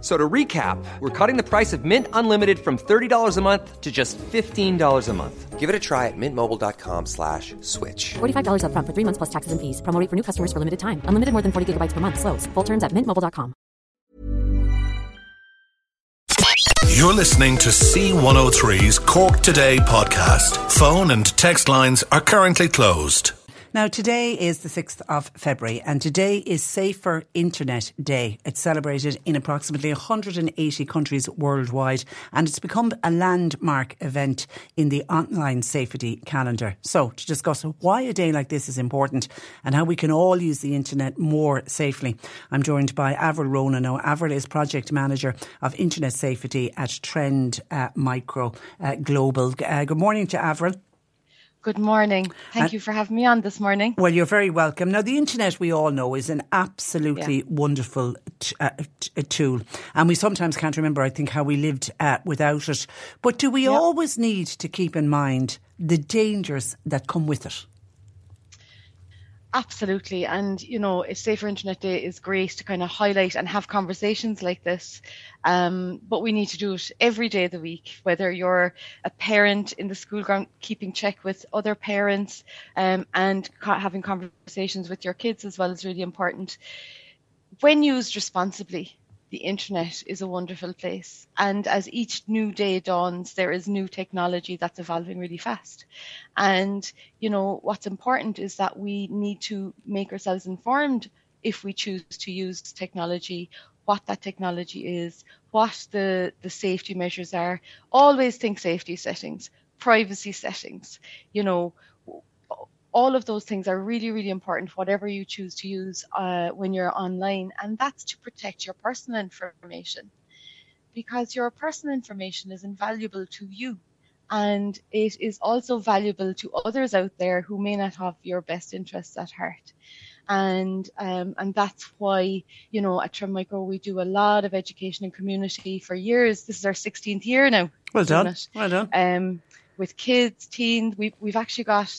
So to recap, we're cutting the price of Mint Unlimited from $30 a month to just $15 a month. Give it a try at mintmobile.com slash switch. $45 up front for three months plus taxes and fees. Promo rate for new customers for limited time. Unlimited more than 40 gigabytes per month. Slows. Full terms at mintmobile.com. You're listening to C103's Cork Today podcast. Phone and text lines are currently closed. Now, today is the 6th of February, and today is Safer Internet Day. It's celebrated in approximately 180 countries worldwide, and it's become a landmark event in the online safety calendar. So, to discuss why a day like this is important and how we can all use the internet more safely, I'm joined by Avril Ronan. Now, Avril is project manager of internet safety at Trend uh, Micro uh, Global. Uh, good morning to Avril. Good morning. Thank And- you for having me on this morning. Well, you're very welcome. Now, the internet, we all know, is an absolutely Yeah. wonderful t- uh, t- uh, tool. And we sometimes can't remember, I think, how we lived uh, without it. But do we always need to keep in mind the dangers that come with it? Absolutely. And, you know, a Safer Internet Day is great to kind of highlight and have conversations like this. Um, but we need to do it every day of the week, whether you're a parent in the school ground, keeping check with other parents um, and co- having conversations with your kids as well is really important. When used responsibly, the internet is a wonderful place. And as each new day dawns, there is new technology that's evolving really fast. And, you know, what's important is that we need to make ourselves informed if we choose to use technology, what that technology is, what the, the safety measures are. Always think safety settings, privacy settings, you know, all of those things are really, really important, whatever you choose to use uh, when you're online. And that's to protect your personal information because your personal information is invaluable to you. And it is also valuable to others out there who may not have your best interests at heart. And um, and that's why you know at Trend Micro we do a lot of education and community for years. This is our 16th year now. Well done. Well done. um, with kids, teens. We've, we've actually got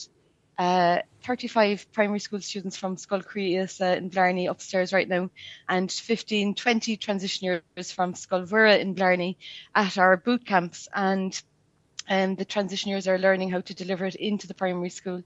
uh, 35 primary school students from Scoil Chroí Íosa uh, in Blarney upstairs right now, and 15, 20 transition years from Scoil Mhuire in Blarney at our boot camps. And um, the transition years are learning how to deliver it into the primary school.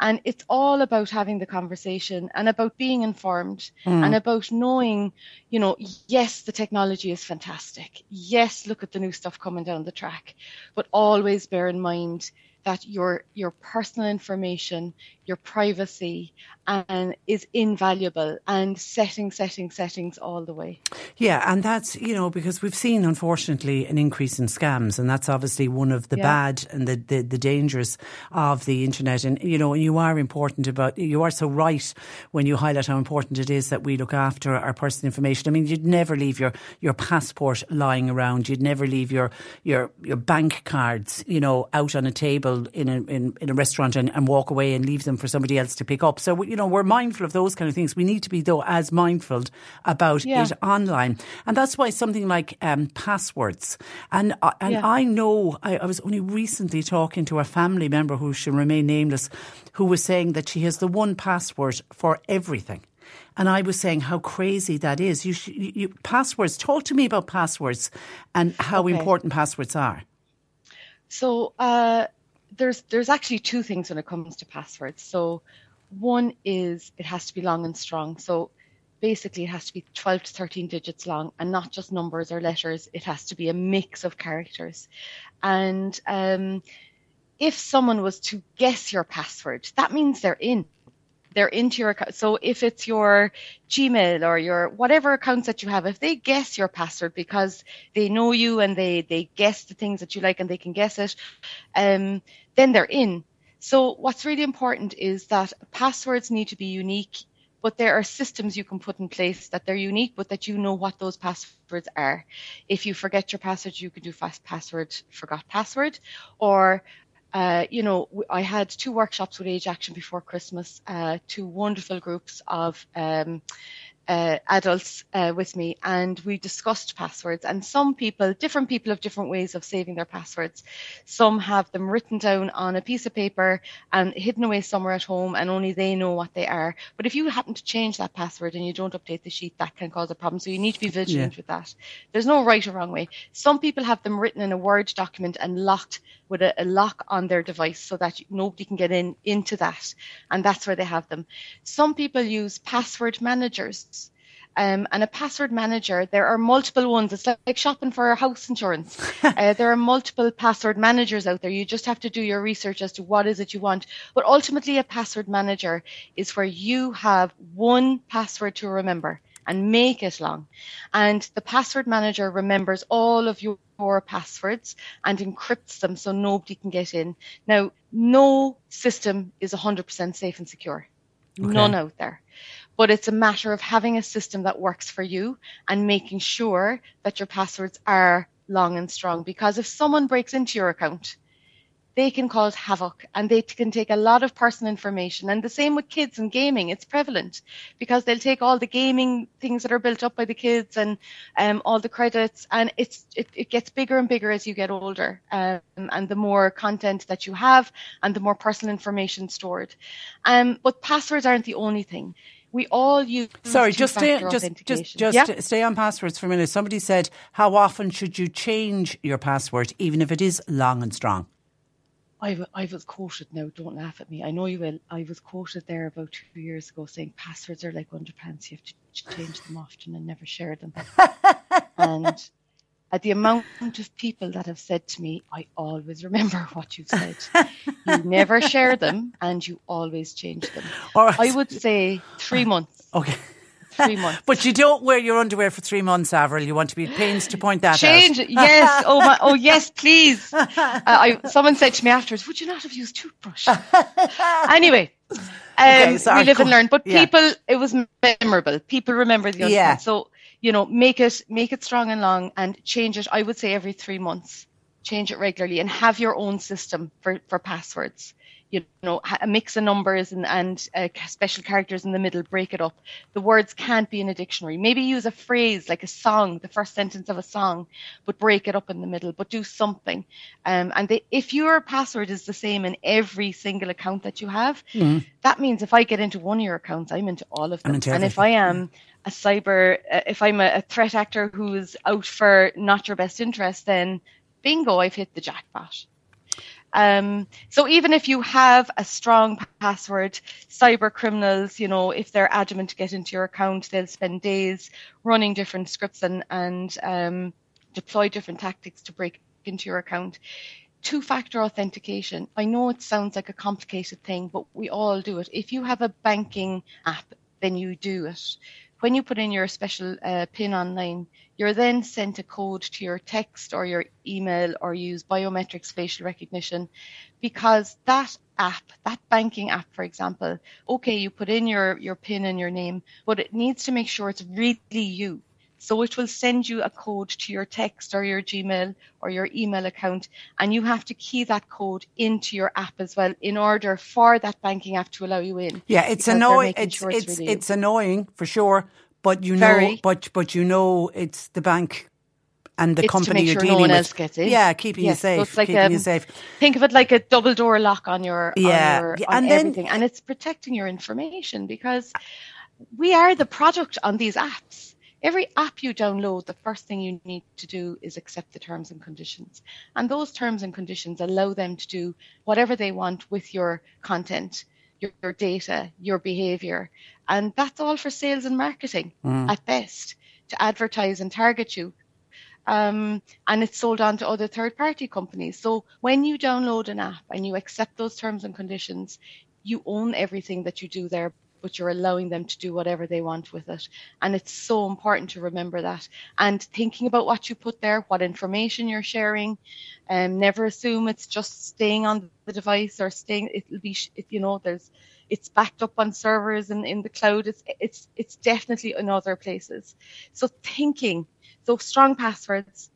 And it's all about having the conversation and about being informed and about knowing, you know, yes, the technology is fantastic. Yes, look at the new stuff coming down the track, but always bear in mind that your your personal information, your privacy, and is invaluable. And setting, setting, settings all the way. Yeah, and that's, you know, because we've seen, unfortunately, an increase in scams, and that's obviously one of the Yeah. bad and the, the, the dangers of the internet. And, you know, and you are important about, you are so right when you highlight how important it is that we look after our personal information. I mean, you'd never leave your, your passport lying around, you'd never leave your, your, your bank cards, you know, out on a table in a, in, in a restaurant and, and walk away and leave them for somebody else to pick up. So, you know, we're mindful of those kind of things. We need to be, though, as mindful about Yeah. it online. And that's why something like um, passwords. And, I and Yeah. I know, I, I was only recently talking to a family member who should remain nameless, who was saying that she has the one password for everything. And I was saying how crazy that is. You, sh- you, you passwords. Talk to me about passwords and how Okay. important passwords are. So uh, there's there's actually two things when it comes to passwords. So one is it has to be long and strong. So basically it has to be 12 to 13 digits long and not just numbers or letters. It has to be a mix of characters. And um, if someone was to guess your password, that means they're in. They're into your account. So if it's your Gmail or your whatever accounts that you have, if they guess your password because they know you and they they guess the things that you like and they can guess it, um, then they're in. So what's really important is that passwords need to be unique, but there are systems you can put in place that they're unique, but that you know what those passwords are. If you forget your password, you can do fast password, forgot password, or uh, you know, I had two workshops with Age Action before Christmas, uh, two wonderful groups of um, uh, adults uh, with me and we discussed passwords. And some people different people have different ways of saving their passwords. Some have them written down on a piece of paper and hidden away somewhere at home and only they know what they are. But if you happen to change that password and you don't update the sheet that can cause a problem. So you need to be vigilant yeah. with that. There's no right or wrong way. Some people have them written in a word document and locked with a, a lock on their device so that nobody can get in into that. And that's where they have them. Some people use password managers um, and a password manager, there are multiple ones. It's like shopping for house insurance. uh, there are multiple password managers out there. You just have to do your research as to what is it you want. But ultimately, a password manager is where you have one password to remember and make it long. And the password manager remembers all of your passwords and encrypts them so nobody can get in. Now, no system is 100% safe and secure. Okay. None out there but it's a matter of having a system that works for you and making sure that your passwords are long and strong. Because if someone breaks into your account, they can cause havoc and they can take a lot of personal information. And the same with kids and gaming, it's prevalent because they'll take all the gaming things that are built up by the kids and um, all the credits, and it's it, it, gets bigger and bigger as you get older. Um, and the more content that you have, and the more personal information stored. Um, but passwords aren't the only thing we all use sorry just stay just just just yeah? stay on passwords for a minute. Somebody said how often should you change your password even if it is long and strong? I, I was quoted now don't laugh at me. I know you will. I was quoted there about two years ago saying passwords are like underpants. You have to change them often and never share them. And at the amount of people that have said to me, I always remember what you've said. you never share them and you always change them. Right. I would say three months. Okay. Three months. but you don't wear your underwear for three months, Avril. You want to be pains to point that Change, out. yes. Oh, my, oh, yes, please. Uh, I, someone said to me afterwards, would you not have used toothbrush? anyway. Um, okay, sorry, we live and learn, but yeah. people, it was memorable. People remember the yeah. So you know, make it make it strong and long and change it. I would say every three months, change it regularly and have your own system for for passwords. You know, a mix of numbers and and uh, special characters in the middle. Break it up. The words can't be in a dictionary. Maybe use a phrase like a song, the first sentence of a song, but break it up in the middle. But do something. Um, and they, if your password is the same in every single account that you have, mm-hmm. that means if I get into one of your accounts, I'm into all of them. And if I am a cyber, uh, if I'm a, threat actor who's out for not your best interest, then bingo, I've hit the jackpot. Um, so even if you have a strong password, cyber criminals, you know, if they're adamant to get into your account, they'll spend days running different scripts and, and um, deploy different tactics to break into your account. Two factor authentication. I know it sounds like a complicated thing, but we all do it. If you have a banking app, then you do it when you put in your special uh, PIN online, you're then sent a code to your text or your email or use biometrics facial recognition because that app, that banking app, for example, okay, you put in your, your PIN and your name, but it needs to make sure it's really you. So it will send you a code to your text or your Gmail or your email account, and you have to key that code into your app as well in order for that banking app to allow you in. Yeah, it's annoying. It's sure it's it's, really it's annoying for sure, but you Very. know, but but you know, it's the bank and the it's company you're dealing no with. Else gets in. Yeah, keeping yes, you safe. So like keeping um, you safe. Think of it like a double door lock on your yeah, on your, yeah. And everything, then, and it's protecting your information because we are the product on these apps every app you download, the first thing you need to do is accept the terms and conditions. And those terms and conditions allow them to do whatever they want with your content, your, your data, your behavior. And that's all for sales and marketing mm. at best to advertise and target you. Um, and it's sold on to other third party companies. So when you download an app and you accept those terms and conditions, you own everything that you do there but you're allowing them to do whatever they want with it. And it's so important to remember that. And thinking about what you put there, what information you're sharing, and um, never assume it's just staying on the device or staying. It'll be, you know, there's it's backed up on servers and in the cloud. It's it's it's definitely in other places. So thinking, so strong passwords,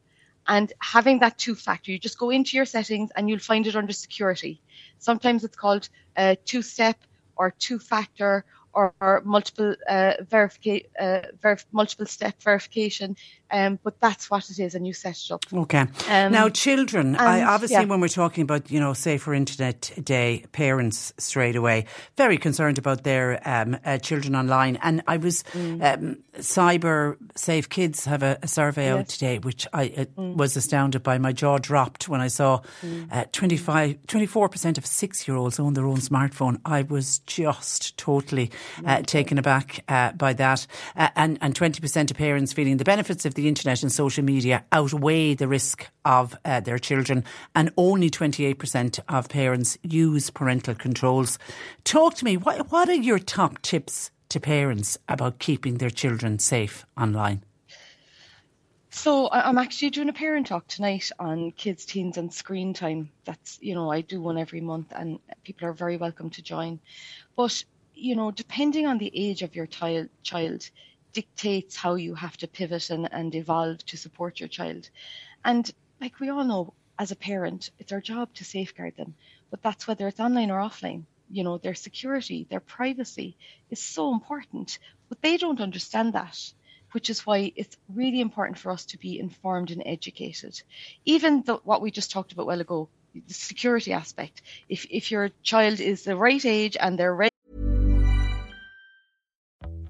and having that two factor. You just go into your settings and you'll find it under security. Sometimes it's called a two step or two factor or, or multiple uh, verification, uh, verif- multiple step verification. Um, but that's what it is, and you set it up. Okay. Um, now, children. And, I, obviously, yeah. when we're talking about you know safer internet day, parents straight away very concerned about their um, uh, children online. And I was mm. Um, cyber safe kids have a, a survey yes. out today, which I uh, mm. was astounded by. My jaw dropped when I saw mm. uh, 25, 24 percent of six year olds own their own smartphone. I was just totally uh, taken aback uh, by that. Uh, and, and 20% of parents feeling the benefits of the internet and social media outweigh the risk of uh, their children. And only 28% of parents use parental controls. Talk to me, what, what are your top tips to parents about keeping their children safe online? So I'm actually doing a parent talk tonight on kids, teens, and screen time. That's you know I do one every month, and people are very welcome to join. But you know, depending on the age of your child, child dictates how you have to pivot and, and evolve to support your child. And like we all know, as a parent, it's our job to safeguard them. But that's whether it's online or offline. You know, their security, their privacy is so important. But they don't understand that, which is why it's really important for us to be informed and educated. Even the, what we just talked about a while ago, the security aspect. If if your child is the right age and they're ready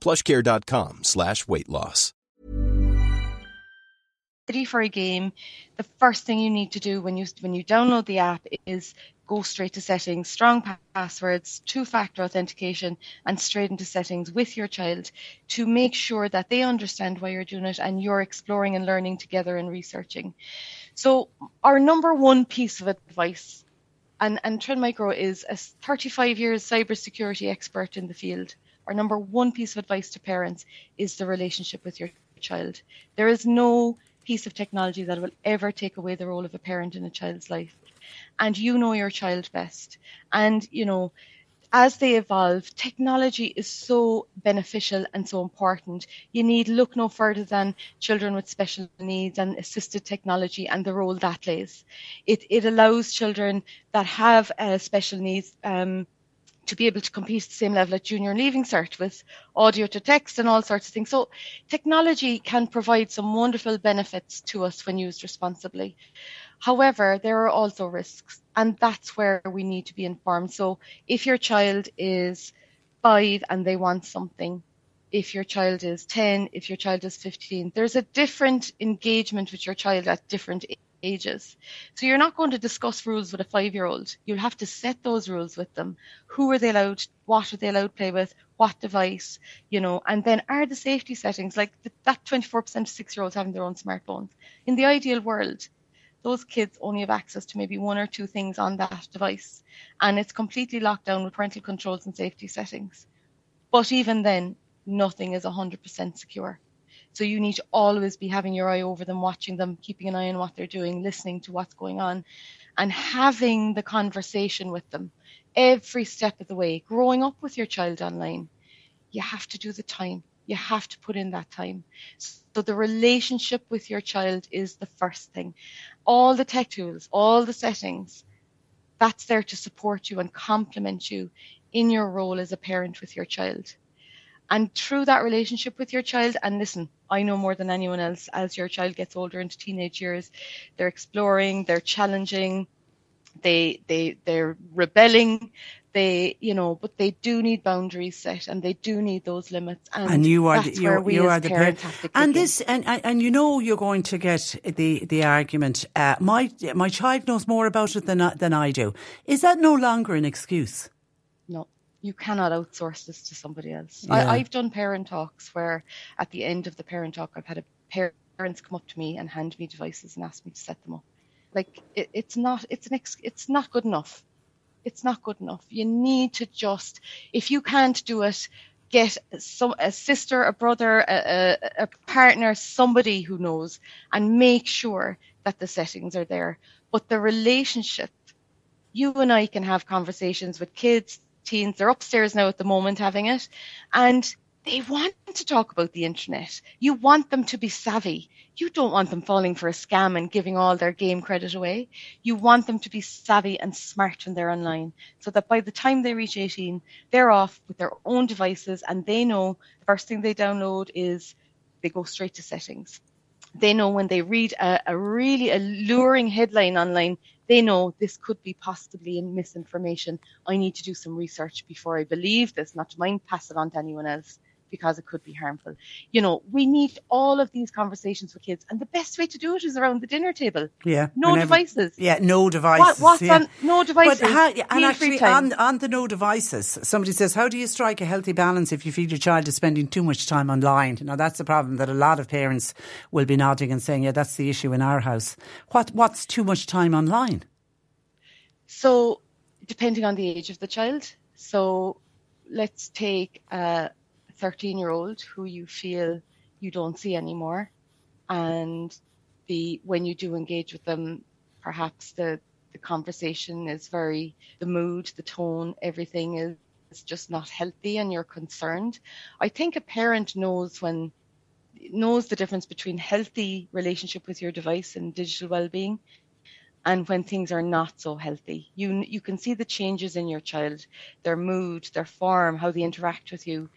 plushcare.com slash weight loss. Ready for a game, the first thing you need to do when you when you download the app is go straight to settings, strong passwords, two-factor authentication, and straight into settings with your child to make sure that they understand why you're doing it and you're exploring and learning together and researching. So our number one piece of advice, and, and Trend Micro is a 35 years cybersecurity expert in the field our number one piece of advice to parents is the relationship with your child. There is no piece of technology that will ever take away the role of a parent in a child's life. And you know your child best. And, you know, as they evolve, technology is so beneficial and so important. You need look no further than children with special needs and assisted technology and the role that plays. It, it allows children that have uh, special needs um, to be able to compete at the same level at junior leaving cert with audio to text and all sorts of things. So technology can provide some wonderful benefits to us when used responsibly. However, there are also risks, and that's where we need to be informed. So if your child is five and they want something, if your child is 10, if your child is 15, there's a different engagement with your child at different ages. So you're not going to discuss rules with a five year old. You'll have to set those rules with them. Who are they allowed? What are they allowed to play with? What device? You know, and then are the safety settings like the, that 24% of six year olds having their own smartphones? In the ideal world, those kids only have access to maybe one or two things on that device and it's completely locked down with parental controls and safety settings. But even then, nothing is 100% secure. So you need to always be having your eye over them, watching them, keeping an eye on what they're doing, listening to what's going on, and having the conversation with them every step of the way. Growing up with your child online, you have to do the time. You have to put in that time. So the relationship with your child is the first thing. All the tech tools, all the settings, that's there to support you and complement you in your role as a parent with your child. And through that relationship with your child, and listen, I know more than anyone else as your child gets older into teenage years, they're exploring, they're challenging, they they they're rebelling, they you know, but they do need boundaries set and they do need those limits. And, and you are the, you, we you as are the parent. and this and, and and you know you're going to get the the argument. Uh, my my child knows more about it than than I do. Is that no longer an excuse? No, you cannot outsource this to somebody else. Yeah. I, I've done parent talks where at the end of the parent talk, I've had a parents come up to me and hand me devices and ask me to set them up. Like it, it's not, it's an, ex, it's not good enough. It's not good enough. You need to just, if you can't do it, get some a sister, a brother, a, a, a partner, somebody who knows, and make sure that the settings are there. But the relationship you and I can have conversations with kids, teens. They're upstairs now at the moment having it, and they want to talk about the internet. You want them to be savvy. You don't want them falling for a scam and giving all their game credit away. You want them to be savvy and smart when they're online so that by the time they reach 18, they're off with their own devices and they know the first thing they download is they go straight to settings they know when they read a, a really alluring headline online, they know this could be possibly misinformation. I need to do some research before I believe this, not to mind pass it on to anyone else because it could be harmful. You know, we need all of these conversations with kids, and the best way to do it is around the dinner table. Yeah. No whenever- devices. Yeah, no devices. What, what's yeah. on? No devices. But how, and actually, on, on the no devices, somebody says, how do you strike a healthy balance if you feel your child is spending too much time online? Now, that's the problem that a lot of parents will be nodding and saying, yeah, that's the issue in our house. What What's too much time online? So, depending on the age of the child. So, let's take a 13 year old who you feel you don't see anymore. And the when you do engage with them, perhaps the, the conversation is very, the mood, the tone, everything is, is just not healthy and you're concerned. I think a parent knows when knows the difference between healthy relationship with your device and digital well-being and when things are not so healthy. You you can see the changes in your child, their mood, their form, how they interact with you,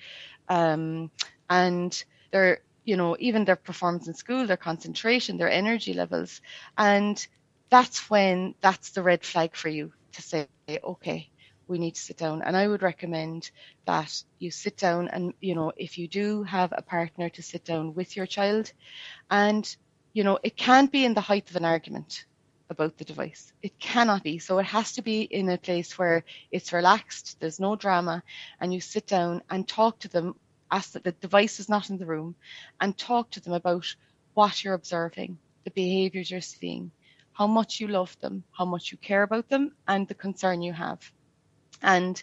um, and their you know even their performance in school, their concentration, their energy levels, and that's when that's the red flag for you to say, okay, we need to sit down. And I would recommend that you sit down and you know if you do have a partner to sit down with your child, and you know it can't be in the height of an argument about the device. It cannot be. So it has to be in a place where it's relaxed, there's no drama, and you sit down and talk to them, ask that the device is not in the room, and talk to them about what you're observing, the behaviors you're seeing, how much you love them, how much you care about them, and the concern you have. And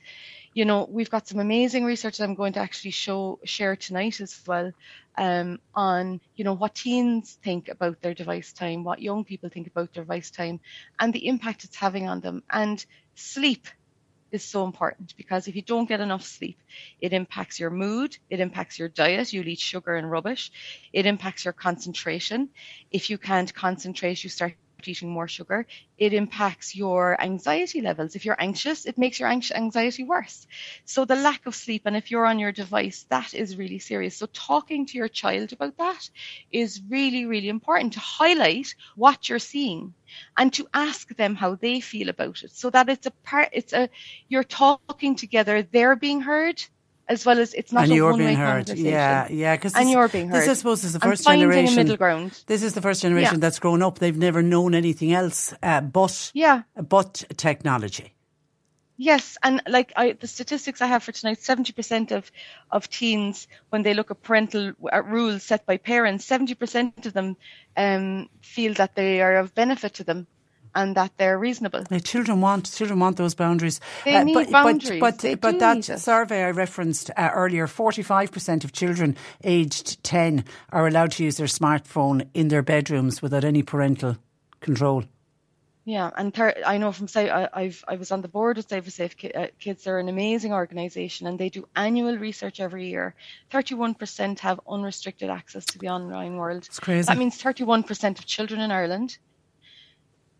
you know, we've got some amazing research that I'm going to actually show share tonight as well um, on you know what teens think about their device time, what young people think about their device time, and the impact it's having on them. And sleep is so important because if you don't get enough sleep, it impacts your mood, it impacts your diet, you'll eat sugar and rubbish, it impacts your concentration. If you can't concentrate, you start eating more sugar, it impacts your anxiety levels. If you're anxious, it makes your anxiety worse. So the lack of sleep, and if you're on your device, that is really serious. So talking to your child about that is really, really important to highlight what you're seeing and to ask them how they feel about it so that it's a part, it's a, you're talking together, they're being heard as well as it's not and a you're being heard. Yeah, yeah. Because and you're being heard. This, I suppose, is the first finding generation. a middle ground. This is the first generation Yeah. that's grown up. They've never known anything else uh, but Yeah. but technology. Yes, and like I, the statistics I have for tonight, seventy percent of of teens, when they look at parental uh, rules set by parents, seventy percent of them um, feel that they are of benefit to them, and that they're reasonable. The children want children want those boundaries. They need but, boundaries. But but, but that survey I referenced uh, earlier, forty five percent of children aged ten are allowed to use their smartphone in their bedrooms without any parental control. Yeah, and thir- I know from Sa- I, I've I was on the board of Save for Safe Ki- uh, Kids. They're an amazing organisation, and they do annual research every year. Thirty-one percent have unrestricted access to the online world. It's crazy. That means thirty-one percent of children in Ireland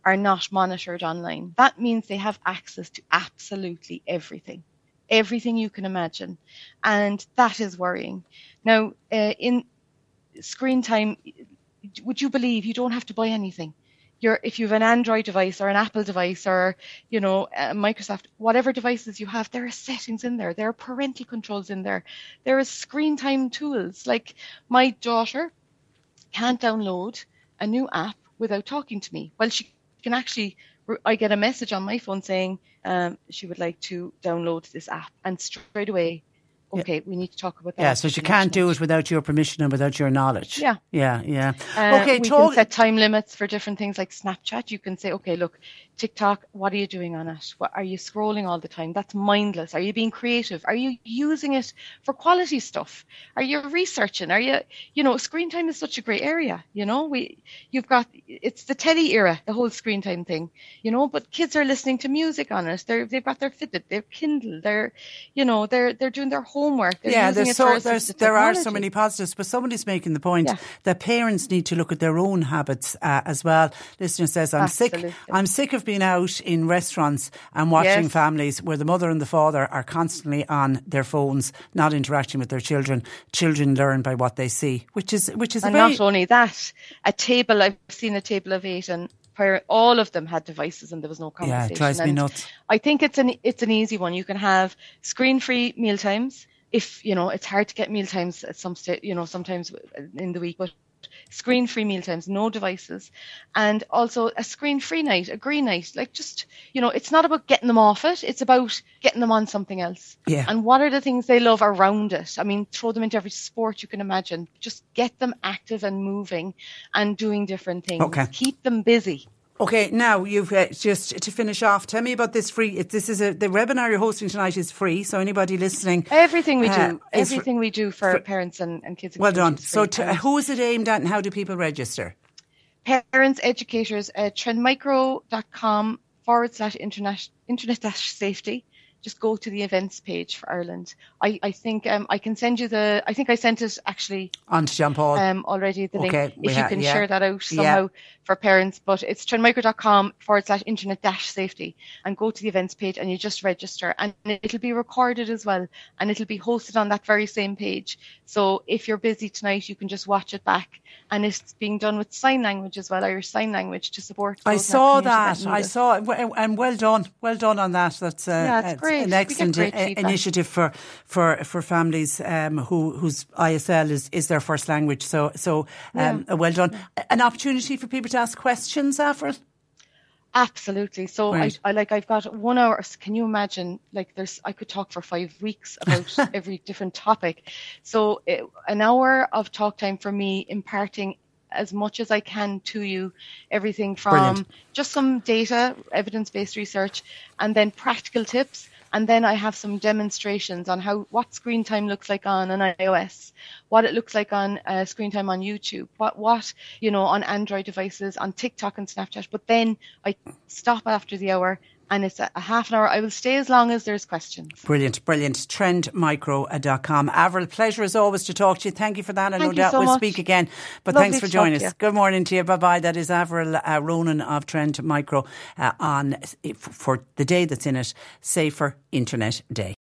are not monitored online. That means they have access to absolutely everything, everything you can imagine, and that is worrying. Now, uh, in screen time, would you believe you don't have to buy anything? You're, if you have an Android device or an Apple device or you know a Microsoft, whatever devices you have, there are settings in there. There are parental controls in there. There is screen time tools. Like my daughter can't download a new app without talking to me. Well, she can actually. I get a message on my phone saying um, she would like to download this app, and straight away, okay, we need to talk about that. Yeah, so she can't do it without your permission and without your knowledge. Yeah. yeah, yeah. Uh, okay, we talk. can set time limits for different things like Snapchat. You can say, okay, look, TikTok, what are you doing on it? What, are you scrolling all the time? That's mindless. Are you being creative? Are you using it for quality stuff? Are you researching? Are you, you know, screen time is such a great area. You know, we, you've got, it's the telly era, the whole screen time thing. You know, but kids are listening to music on it. They're, they've got their Fitbit, their Kindle. They're, you know, they're they're doing their homework. They're yeah, there's so there's, there are so many positives, but somebody's making the point Yeah. that parents need to look at their own habits uh, as well. Listener says, "I'm Absolutely. sick. I'm sick of being out in restaurants and watching Yes. families where the mother and the father are constantly on their phones, not interacting with their children. Children learn by what they see, which is which is a And very not only that, a table, I've seen a table of eight and prior, all of them had devices and there was no conversation. Yeah, it drives me nuts. I think it's an, it's an easy one. You can have screen free meal times. If, you know, it's hard to get meal times at some you know, sometimes in the week, but screen free meal times, no devices. And also a screen free night, a green night, like just, you know, it's not about getting them off it. It's about getting them on something else. Yeah. And what are the things they love around it? I mean, throw them into every sport you can imagine. Just get them active and moving and doing different things. Okay. Keep them busy. Okay, now you've uh, just to finish off. Tell me about this free. This is a the webinar you're hosting tonight is free. So anybody listening, Everything we uh, do, everything we do for, for- parents and, and kids. well done. So, to, who is it aimed at, and how do people register? parents, educators, uh, trendmicro.com forward slash internet, internet dash safety. Just go to the events page for Ireland. I, I think um, I can send you the, I think I sent it actually On to John Paul. um, already, the Okay, link, if you ha- can yeah. share that out Yeah. somehow for parents. But it's trendmicro.com forward slash internet dash safety and go to the events page and you just register and it'll be recorded as well and it'll be hosted on that very same page. So if you're busy tonight, you can just watch it back and it's being done with sign language as well, Irish Sign Language to support. I those in our saw community that. I saw it, and well done, well done on that. That's uh, Yeah, great. An excellent great uh, initiative for for for families um, who whose ISL is, is their first language. So so um, uh, well done. An opportunity for people to ask questions, Avril. Absolutely. So Right. I, I like I've got one hour. Can you imagine? Like there's I could talk for five weeks about every different topic. So it, an hour of talk time for me, imparting as much as I can to you, everything from Brilliant. just some data, evidence-based research, and then practical tips. And then I have some demonstrations on how what screen time looks like on an iOS, what it looks like on uh, screen time on YouTube, what what you know on Android devices, on TikTok and Snapchat. But then I stop after the hour, and it's a, half an hour. I will stay as long as there's questions. Brilliant, brilliant. Trendmicro.com. Avril, pleasure as always to talk to you. Thank you for that. And no Thank doubt so we'll much. speak again. But Lovely thanks for joining us. Good morning to you. Bye bye. That is Avril uh, Ronan of Trend Micro uh, on for the day that's in it, Safer Internet Day.